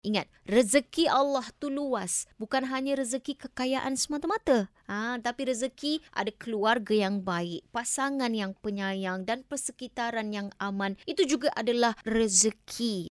Ingat, rezeki Allah tu luas. Bukan hanya rezeki kekayaan semata-mata. Ha, tapi rezeki ada keluarga yang baik, pasangan yang penyayang dan persekitaran yang aman. Itu juga adalah rezeki.